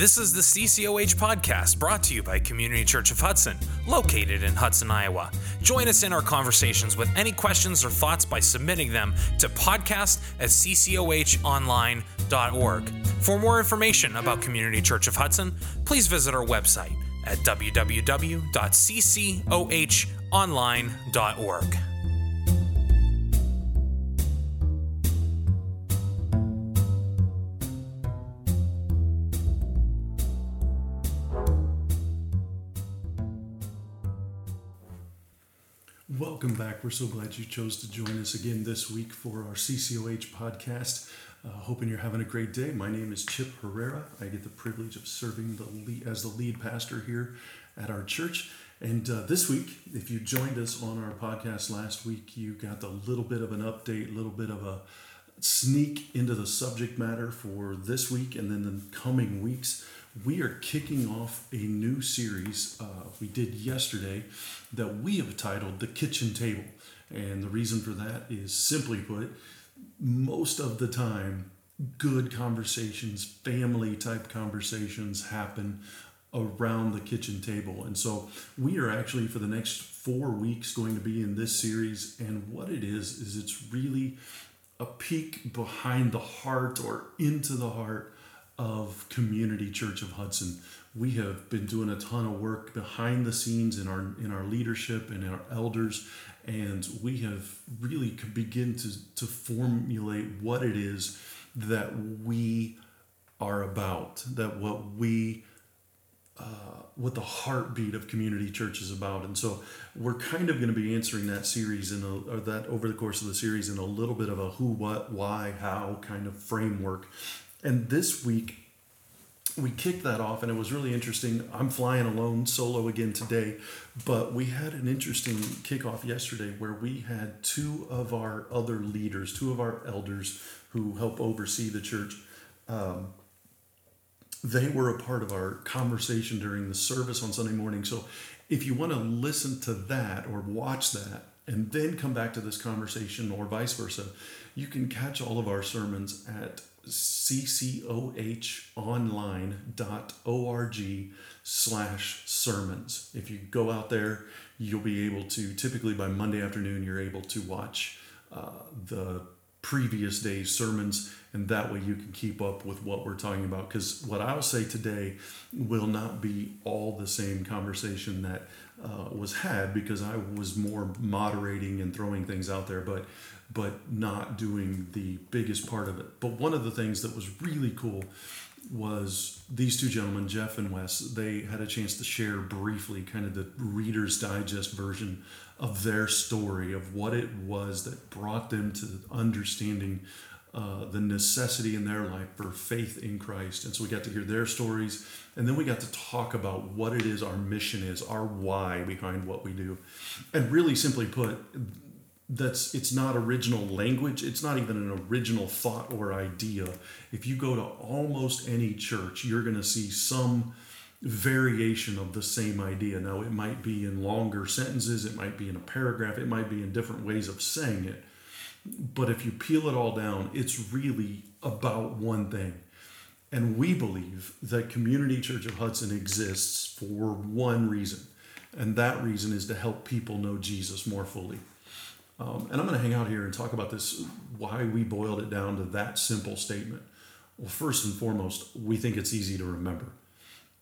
This is the CCOH podcast brought to you by Community Church of Hudson, located in Hudson, Iowa. Join us in our conversations with any questions or thoughts by submitting them to podcast at ccohonline.org. For more information about Community Church of Hudson, please visit our website at www.ccohonline.org. Welcome back. We're so glad you chose to join us again this week for our CCOH podcast. Uh, hoping you're having a great day. My name is Chip Herrera. I get the privilege of serving the lead, as the lead pastor here at our church. And uh, this week, if you joined us on our podcast last week, you got a little bit of an update, a little bit of a sneak into the subject matter for this week and then the coming weeks we are kicking off a new series uh, we did yesterday that we have titled The Kitchen Table. And the reason for that is simply put, most of the time, good conversations, family type conversations happen around the kitchen table. And so we are actually, for the next four weeks, going to be in this series. And what it is, is it's really a peek behind the heart or into the heart of Community Church of Hudson. We have been doing a ton of work behind the scenes in our in our leadership and in our elders, and we have really begin to to formulate what it is that we are about. That what we uh, what the heartbeat of community church is about and so we're kind of going to be answering that series in a, or that over the course of the series in a little bit of a who what why how kind of framework and this week, we kicked that off, and it was really interesting. I'm flying alone solo again today, but we had an interesting kickoff yesterday where we had two of our other leaders, two of our elders who help oversee the church. Um, they were a part of our conversation during the service on Sunday morning. So if you want to listen to that or watch that and then come back to this conversation or vice versa, you can catch all of our sermons at ccohonline.org slash sermons. If you go out there, you'll be able to, typically by Monday afternoon, you're able to watch uh, the previous day's sermons, and that way you can keep up with what we're talking about. Because what I'll say today will not be all the same conversation that uh, was had because I was more moderating and throwing things out there, but but not doing the biggest part of it. But one of the things that was really cool was these two gentlemen, Jeff and Wes, they had a chance to share briefly kind of the Reader's Digest version of their story of what it was that brought them to understanding uh, the necessity in their life for faith in Christ. And so we got to hear their stories, and then we got to talk about what it is our mission is, our why behind what we do. And really simply put, that's it's not original language it's not even an original thought or idea. If you go to almost any church you're going to see some variation of the same idea. Now it might be in longer sentences it might be in a paragraph it might be in different ways of saying it. But if you peel it all down it's really about one thing. And we believe that community church of hudson exists for one reason and that reason is to help people know jesus more fully um, and I'm going to hang out here and talk about this why we boiled it down to that simple statement. Well, first and foremost, we think it's easy to remember.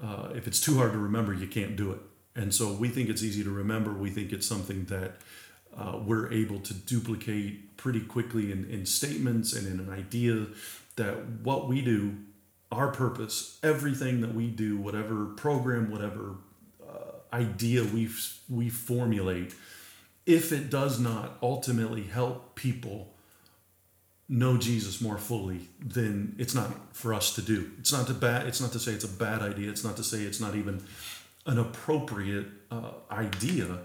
Uh, if it's too hard to remember, you can't do it. And so we think it's easy to remember. We think it's something that uh, we're able to duplicate pretty quickly in, in statements and in an idea that what we do, our purpose, everything that we do, whatever program, whatever uh, idea we we formulate if it does not ultimately help people know Jesus more fully, then it's not for us to do. It's not to bad. It's not to say it's a bad idea. It's not to say it's not even an appropriate uh, idea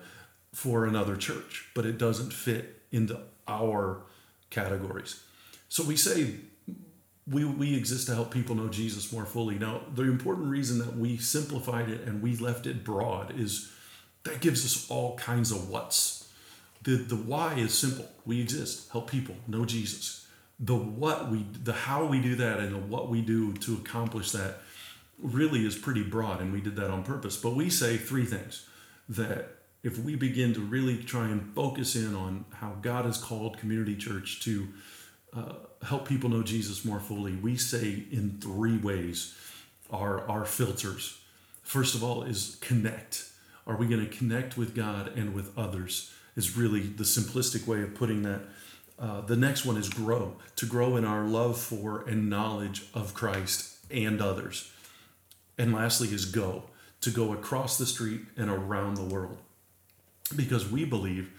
for another church, but it doesn't fit into our categories. So we say we, we exist to help people know Jesus more fully. Now, the important reason that we simplified it and we left it broad is that gives us all kinds of what's the, the why is simple. We exist, help people know Jesus. The what we, the how we do that and the what we do to accomplish that really is pretty broad, and we did that on purpose. But we say three things that if we begin to really try and focus in on how God has called community church to uh, help people know Jesus more fully, we say in three ways our, our filters. First of all, is connect. Are we going to connect with God and with others? Is really the simplistic way of putting that. Uh, the next one is grow, to grow in our love for and knowledge of Christ and others. And lastly, is go, to go across the street and around the world. Because we believe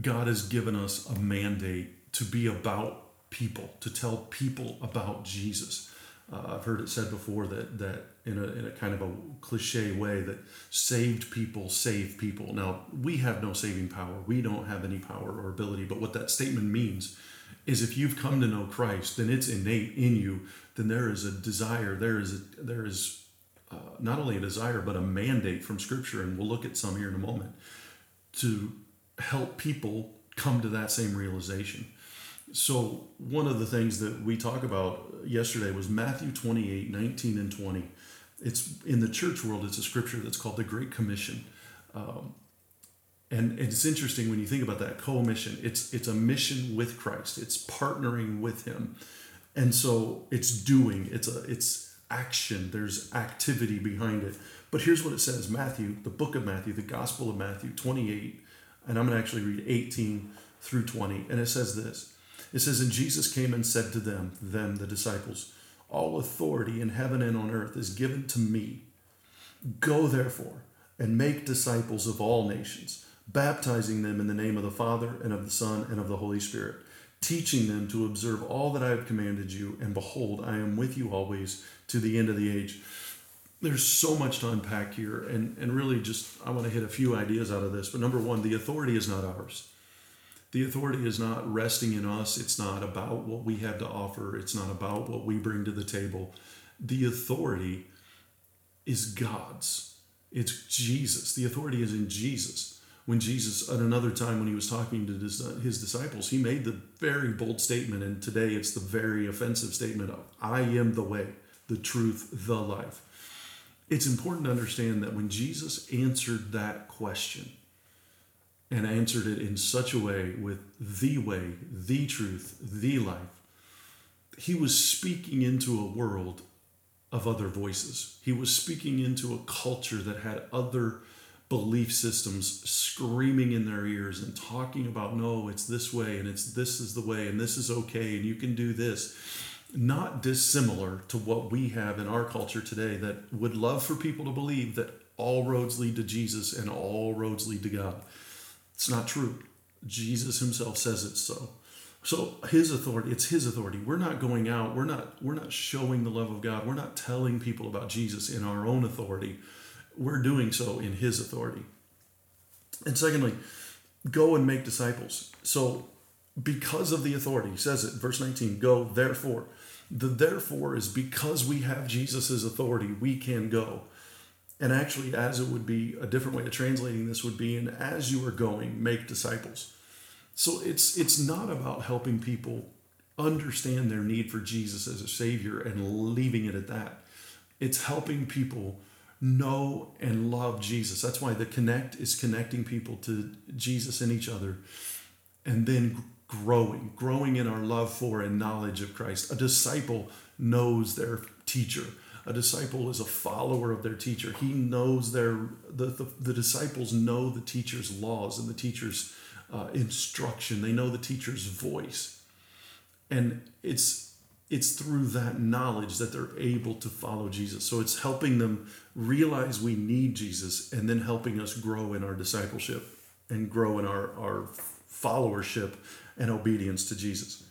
God has given us a mandate to be about people, to tell people about Jesus. Uh, I've heard it said before that that in a, in a kind of a cliche way that saved people save people. Now we have no saving power. We don't have any power or ability. But what that statement means is if you've come to know Christ, then it's innate in you. Then there is a desire. There is a, there is uh, not only a desire but a mandate from Scripture, and we'll look at some here in a moment to help people come to that same realization. So, one of the things that we talk about yesterday was Matthew 28 19 and 20. It's in the church world, it's a scripture that's called the Great Commission. Um, and it's interesting when you think about that co-mission. It's it's a mission with Christ. It's partnering with Him, and so it's doing. It's a it's action. There's activity behind it. But here's what it says: Matthew, the book of Matthew, the Gospel of Matthew, 28, and I'm going to actually read 18 through 20, and it says this. It says, And Jesus came and said to them, them, the disciples, All authority in heaven and on earth is given to me. Go therefore and make disciples of all nations, baptizing them in the name of the Father and of the Son and of the Holy Spirit, teaching them to observe all that I have commanded you. And behold, I am with you always to the end of the age. There's so much to unpack here, and, and really just I want to hit a few ideas out of this. But number one, the authority is not ours. The authority is not resting in us. It's not about what we have to offer. It's not about what we bring to the table. The authority is God's. It's Jesus. The authority is in Jesus. When Jesus, at another time when he was talking to his disciples, he made the very bold statement, and today it's the very offensive statement of, I am the way, the truth, the life. It's important to understand that when Jesus answered that question, and answered it in such a way with the way, the truth, the life. He was speaking into a world of other voices. He was speaking into a culture that had other belief systems screaming in their ears and talking about no it's this way and it's this is the way and this is okay and you can do this not dissimilar to what we have in our culture today that would love for people to believe that all roads lead to Jesus and all roads lead to God it's not true. Jesus himself says it's so. So his authority, it's his authority. We're not going out, we're not we're not showing the love of God. We're not telling people about Jesus in our own authority. We're doing so in his authority. And secondly, go and make disciples. So because of the authority, he says it, verse 19, go therefore. The therefore is because we have Jesus' authority, we can go. And actually, as it would be a different way of translating this would be, and as you are going, make disciples. So it's it's not about helping people understand their need for Jesus as a savior and leaving it at that. It's helping people know and love Jesus. That's why the connect is connecting people to Jesus and each other and then growing, growing in our love for and knowledge of Christ. A disciple knows their teacher a disciple is a follower of their teacher. He knows their the, the, the disciples know the teacher's laws and the teacher's uh, instruction. They know the teacher's voice, and it's it's through that knowledge that they're able to follow Jesus. So it's helping them realize we need Jesus, and then helping us grow in our discipleship and grow in our our followership and obedience to Jesus.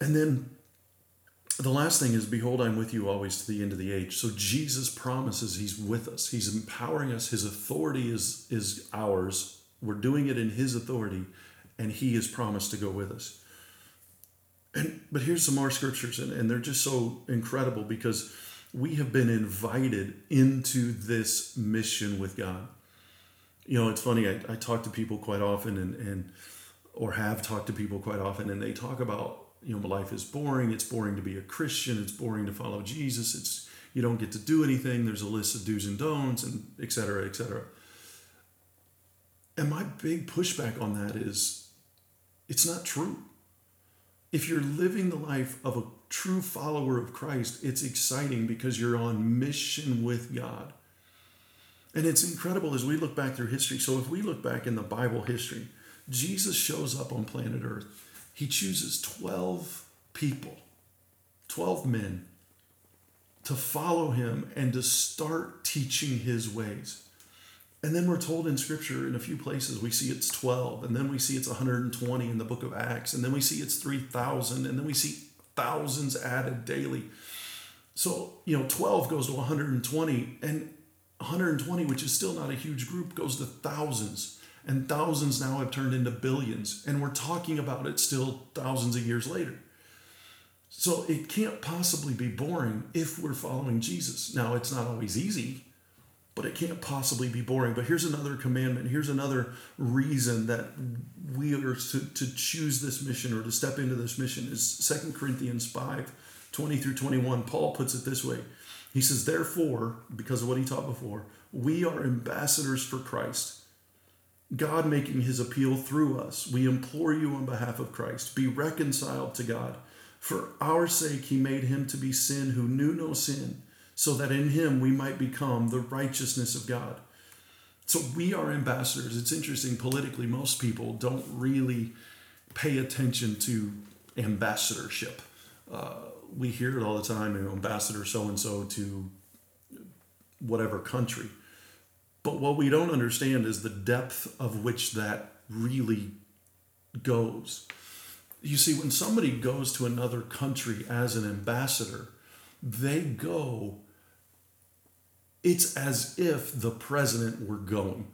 And then the last thing is, Behold, I'm with you always to the end of the age. So Jesus promises He's with us. He's empowering us. His authority is, is ours. We're doing it in His authority, and He has promised to go with us. And but here's some more scriptures, and, and they're just so incredible because we have been invited into this mission with God. You know, it's funny, I, I talk to people quite often and, and or have talked to people quite often, and they talk about you know life is boring. It's boring to be a Christian. It's boring to follow Jesus. It's you don't get to do anything. There's a list of do's and don'ts, and et cetera, et cetera. And my big pushback on that is it's not true. If you're living the life of a true follower of Christ, it's exciting because you're on mission with God. And it's incredible as we look back through history. So, if we look back in the Bible history, Jesus shows up on planet Earth. He chooses 12 people, 12 men, to follow him and to start teaching his ways. And then we're told in scripture in a few places, we see it's 12, and then we see it's 120 in the book of Acts, and then we see it's 3,000, and then we see thousands added daily. So, you know, 12 goes to 120, and 120, which is still not a huge group, goes to thousands. And thousands now have turned into billions. And we're talking about it still thousands of years later. So it can't possibly be boring if we're following Jesus. Now, it's not always easy but it can't possibly be boring. But here's another commandment. Here's another reason that we are to, to choose this mission or to step into this mission is Second Corinthians 5 20 through 21. Paul puts it this way He says, Therefore, because of what he taught before, we are ambassadors for Christ. God making his appeal through us. We implore you on behalf of Christ, be reconciled to God. For our sake, he made him to be sin who knew no sin so that in him we might become the righteousness of God. So we are ambassadors. It's interesting, politically, most people don't really pay attention to ambassadorship. Uh, we hear it all the time, ambassador so and so to whatever country. But what we don't understand is the depth of which that really goes. You see, when somebody goes to another country as an ambassador, they go it's as if the president were going.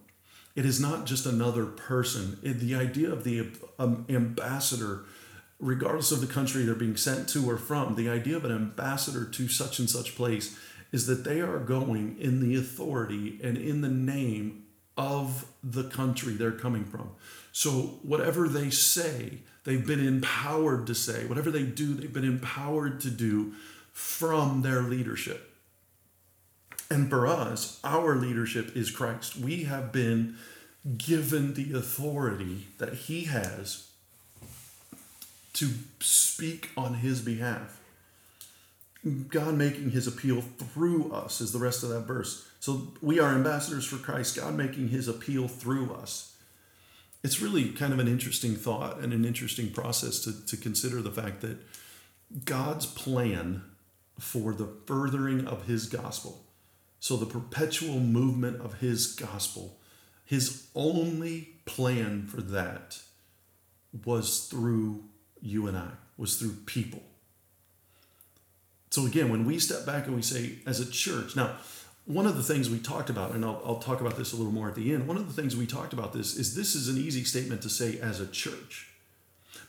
It is not just another person. It, the idea of the um, ambassador, regardless of the country they're being sent to or from, the idea of an ambassador to such and such place is that they are going in the authority and in the name of the country they're coming from. So, whatever they say, they've been empowered to say. Whatever they do, they've been empowered to do from their leadership. And for us, our leadership is Christ. We have been given the authority that He has to speak on His behalf. God making His appeal through us is the rest of that verse. So we are ambassadors for Christ, God making His appeal through us. It's really kind of an interesting thought and an interesting process to, to consider the fact that God's plan for the furthering of His gospel so, the perpetual movement of his gospel, his only plan for that was through you and I, was through people. So, again, when we step back and we say, as a church, now, one of the things we talked about, and I'll, I'll talk about this a little more at the end, one of the things we talked about this is this is an easy statement to say as a church.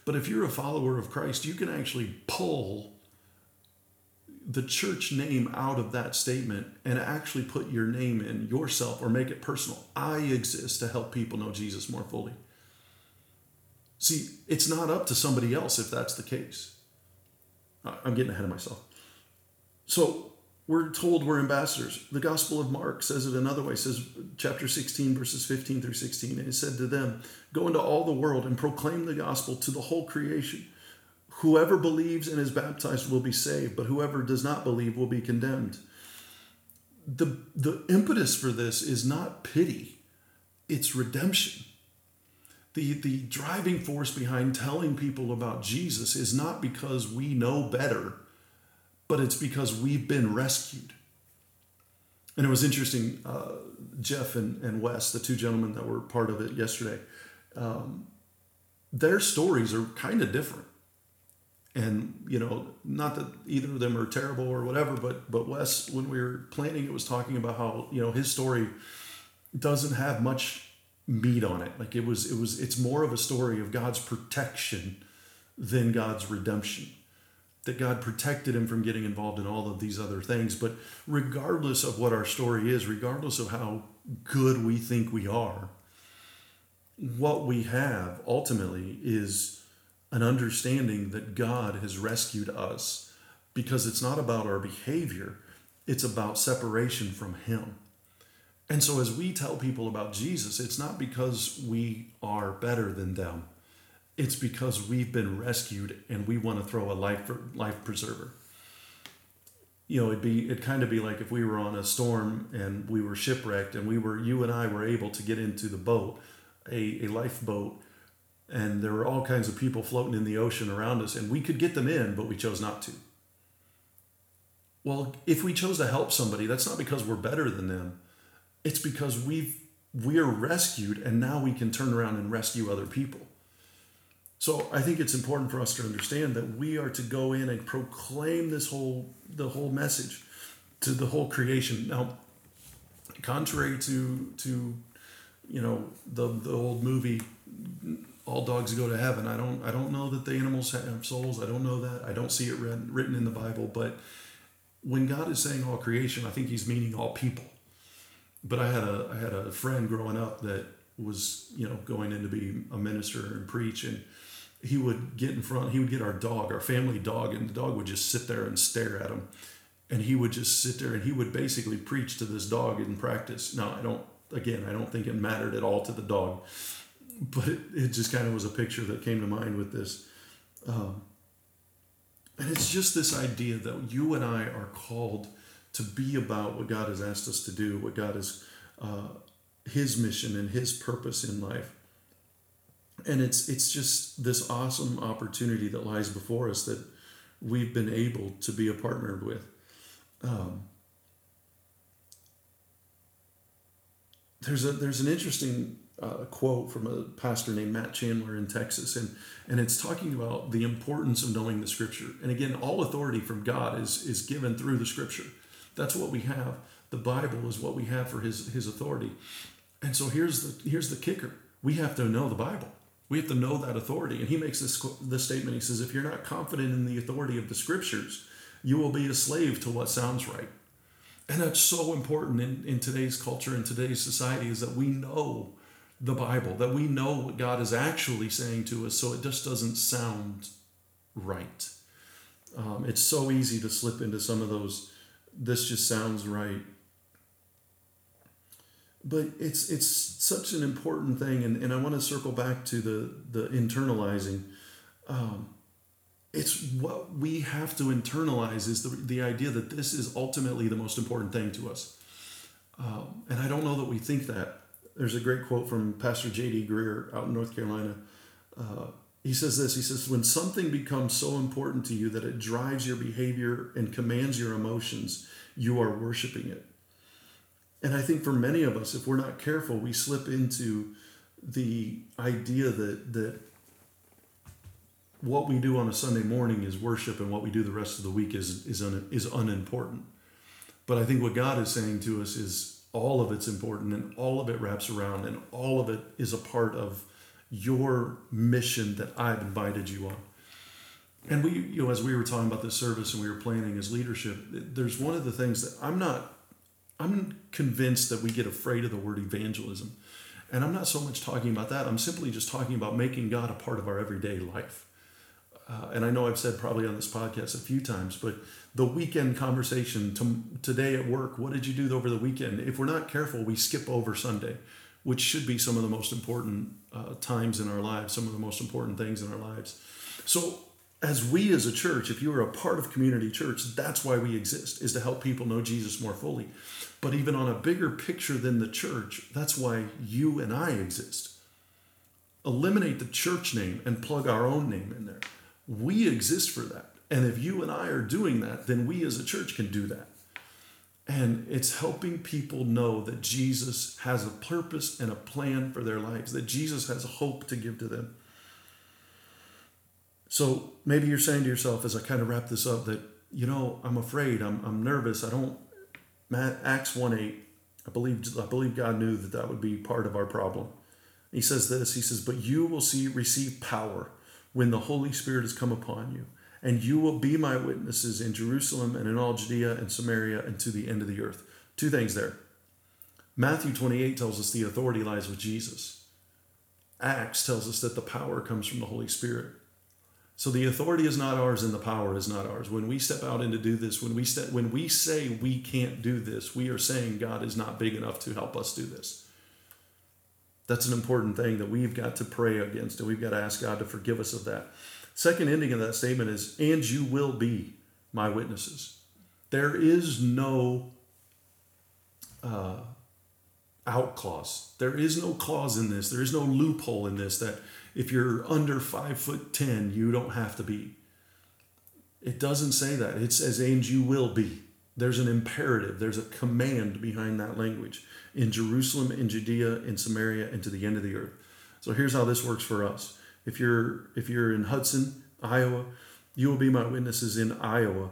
But if you're a follower of Christ, you can actually pull the church name out of that statement and actually put your name in yourself or make it personal. I exist to help people know Jesus more fully. See, it's not up to somebody else if that's the case. I'm getting ahead of myself. So we're told we're ambassadors. The Gospel of Mark says it another way. It says chapter 16, verses 15 through 16. And it said to them, Go into all the world and proclaim the gospel to the whole creation. Whoever believes and is baptized will be saved, but whoever does not believe will be condemned. The, the impetus for this is not pity, it's redemption. The, the driving force behind telling people about Jesus is not because we know better, but it's because we've been rescued. And it was interesting, uh, Jeff and, and Wes, the two gentlemen that were part of it yesterday, um, their stories are kind of different. And you know not that either of them are terrible or whatever but but wes when we were planning it was talking about how you know his story doesn't have much meat on it. Like it was it was it's more of a story of god's protection than god's redemption that god protected him from getting involved in all of these other things but regardless of what our story is regardless of how good we think we are what we have ultimately is an understanding that God has rescued us because it's not about our behavior, it's about separation from Him. And so, as we tell people about Jesus, it's not because we are better than them, it's because we've been rescued and we want to throw a life, life preserver. You know, it'd be it'd kind of be like if we were on a storm and we were shipwrecked and we were you and I were able to get into the boat, a, a lifeboat, and there were all kinds of people floating in the ocean around us, and we could get them in, but we chose not to. Well, if we chose to help somebody, that's not because we're better than them it's because we've we are rescued and now we can turn around and rescue other people. So I think it's important for us to understand that we are to go in and proclaim this whole the whole message to the whole creation. Now, contrary to to you know the the old movie all dogs go to heaven. I don't I don't know that the animals have souls. I don't know that. I don't see it read, written in the Bible, but when God is saying all creation, I think he's meaning all people but I had a I had a friend growing up that was you know going in to be a minister and preach and he would get in front he would get our dog our family dog and the dog would just sit there and stare at him. And he would just sit there and he would basically preach to this dog in practice. Now i don't again i don't think it mattered at all to the dog but it, it just kind of was a picture that came to mind with this. Um, and it's just this idea that you and i are called to be about what God has asked us to do, what God is, uh, His mission and His purpose in life. And it's it's just this awesome opportunity that lies before us that we've been able to be a partner with. Um, there's a there's an interesting uh, quote from a pastor named Matt Chandler in Texas, and and it's talking about the importance of knowing the Scripture. And again, all authority from God is is given through the Scripture. That's what we have. The Bible is what we have for his, his authority. And so here's the, here's the kicker we have to know the Bible. We have to know that authority. And he makes this, this statement. He says, if you're not confident in the authority of the scriptures, you will be a slave to what sounds right. And that's so important in, in today's culture, in today's society, is that we know the Bible, that we know what God is actually saying to us so it just doesn't sound right. Um, it's so easy to slip into some of those this just sounds right. But it's it's such an important thing, and, and I want to circle back to the the internalizing. Um, it's what we have to internalize is the, the idea that this is ultimately the most important thing to us. Um, and I don't know that we think that. There's a great quote from Pastor J.D. Greear out in North Carolina. Uh, he says this he says when something becomes so important to you that it drives your behavior and commands your emotions you are worshiping it and i think for many of us if we're not careful we slip into the idea that that what we do on a sunday morning is worship and what we do the rest of the week is is, un, is unimportant but i think what god is saying to us is all of it's important and all of it wraps around and all of it is a part of your mission that I've invited you on. And we, you know, as we were talking about this service and we were planning as leadership, there's one of the things that I'm not, I'm convinced that we get afraid of the word evangelism. And I'm not so much talking about that. I'm simply just talking about making God a part of our everyday life. Uh, and I know I've said probably on this podcast a few times, but the weekend conversation to, today at work, what did you do over the weekend? If we're not careful, we skip over Sunday which should be some of the most important uh, times in our lives, some of the most important things in our lives. So, as we as a church, if you are a part of community church, that's why we exist, is to help people know Jesus more fully. But even on a bigger picture than the church, that's why you and I exist. Eliminate the church name and plug our own name in there. We exist for that. And if you and I are doing that, then we as a church can do that. And it's helping people know that Jesus has a purpose and a plan for their lives, that Jesus has hope to give to them. So maybe you're saying to yourself, as I kind of wrap this up, that, you know, I'm afraid, I'm, I'm nervous, I don't, Acts 1 8, I believe, I believe God knew that that would be part of our problem. He says this, he says, but you will see, receive power when the Holy Spirit has come upon you and you will be my witnesses in Jerusalem and in all Judea and Samaria and to the end of the earth. Two things there. Matthew 28 tells us the authority lies with Jesus. Acts tells us that the power comes from the Holy Spirit. So the authority is not ours and the power is not ours. When we step out and to do this, when we step, when we say we can't do this, we are saying God is not big enough to help us do this. That's an important thing that we've got to pray against and we've got to ask God to forgive us of that. Second ending of that statement is, and you will be my witnesses. There is no uh, out clause. There is no clause in this. There is no loophole in this that if you're under five foot ten, you don't have to be. It doesn't say that. It says, and you will be. There's an imperative, there's a command behind that language in Jerusalem, in Judea, in Samaria, and to the end of the earth. So here's how this works for us. If you're if you're in Hudson, Iowa, you will be my witnesses in Iowa,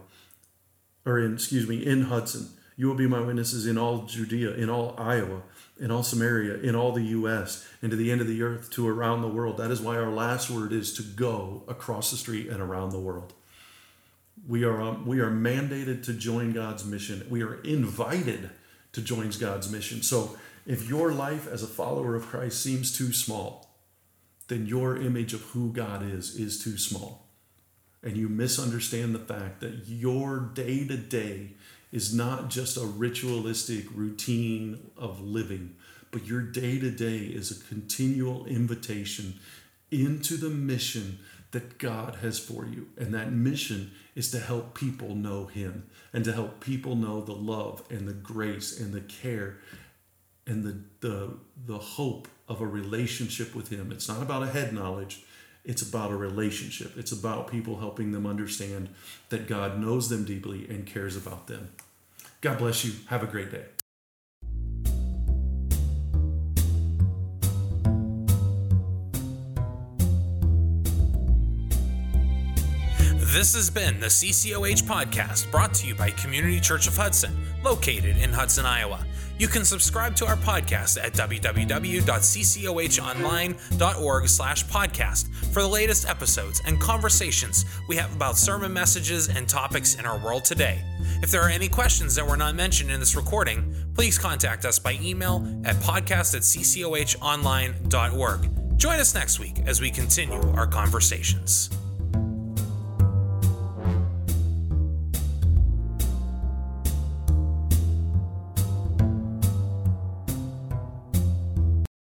or in excuse me, in Hudson. You will be my witnesses in all Judea, in all Iowa, in all Samaria, in all the U.S., and to the end of the earth, to around the world. That is why our last word is to go across the street and around the world. We are, um, we are mandated to join God's mission. We are invited to join God's mission. So if your life as a follower of Christ seems too small, then your image of who God is is too small. And you misunderstand the fact that your day to day is not just a ritualistic routine of living, but your day to day is a continual invitation into the mission that God has for you. And that mission is to help people know Him and to help people know the love and the grace and the care and the, the, the hope of a relationship with Him. It's not about a head knowledge, it's about a relationship. It's about people helping them understand that God knows them deeply and cares about them. God bless you. Have a great day. This has been the CCOH podcast brought to you by Community Church of Hudson, located in Hudson, Iowa. You can subscribe to our podcast at www.ccohonline.org slash podcast for the latest episodes and conversations we have about sermon messages and topics in our world today. If there are any questions that were not mentioned in this recording, please contact us by email at podcast at ccohonline.org. Join us next week as we continue our conversations.